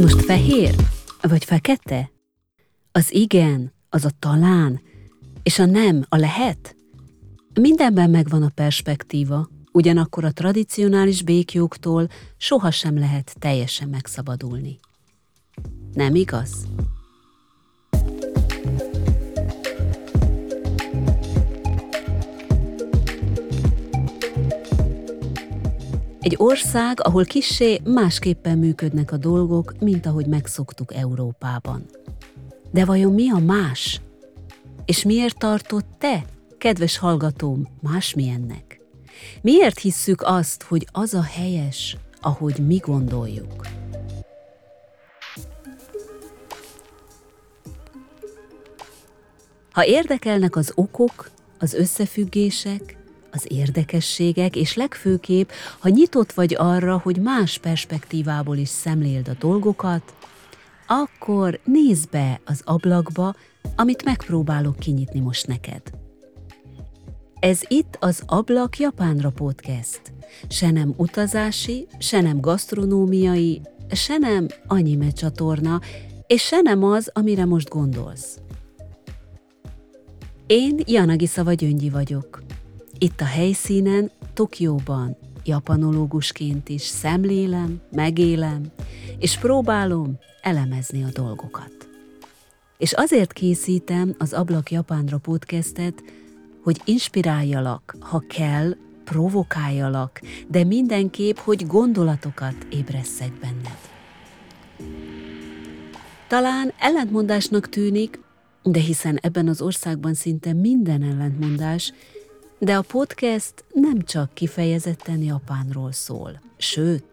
most fehér? Vagy fekete? Az igen, az a talán, és a nem, a lehet? Mindenben megvan a perspektíva, ugyanakkor a tradicionális békjóktól sohasem lehet teljesen megszabadulni. Nem igaz? Egy ország, ahol kissé másképpen működnek a dolgok, mint ahogy megszoktuk Európában. De vajon mi a más? És miért tartott te, kedves hallgatóm, másmilyennek? Miért hisszük azt, hogy az a helyes, ahogy mi gondoljuk? Ha érdekelnek az okok, az összefüggések, az érdekességek, és legfőképp, ha nyitott vagy arra, hogy más perspektívából is szemléld a dolgokat, akkor nézd be az ablakba, amit megpróbálok kinyitni most neked. Ez itt az Ablak Japánra podcast. Se nem utazási, se nem gasztronómiai, se nem anime csatorna, és se nem az, amire most gondolsz. Én Szava Gyöngyi vagyok. Itt a helyszínen, Tokióban, japanológusként is szemlélem, megélem, és próbálom elemezni a dolgokat. És azért készítem az Ablak Japánra podcastet, hogy inspiráljalak, ha kell, provokáljalak, de mindenképp, hogy gondolatokat ébresszek benned. Talán ellentmondásnak tűnik, de hiszen ebben az országban szinte minden ellentmondás, de a podcast nem csak kifejezetten Japánról szól. Sőt,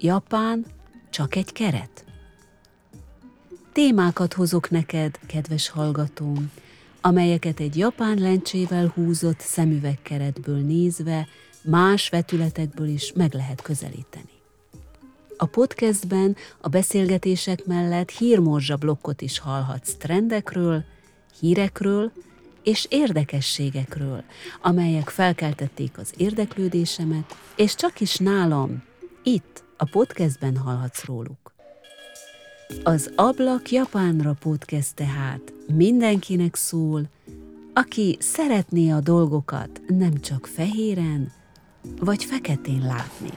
Japán csak egy keret. Témákat hozok neked, kedves hallgatóm, amelyeket egy japán lencsével húzott szemüvegkeretből nézve más vetületekből is meg lehet közelíteni. A podcastben a beszélgetések mellett hírmorzsa blokkot is hallhatsz trendekről, hírekről és érdekességekről, amelyek felkeltették az érdeklődésemet, és csak is nálam, itt, a podcastben hallhatsz róluk. Az Ablak Japánra podcast tehát mindenkinek szól, aki szeretné a dolgokat nem csak fehéren, vagy feketén látni.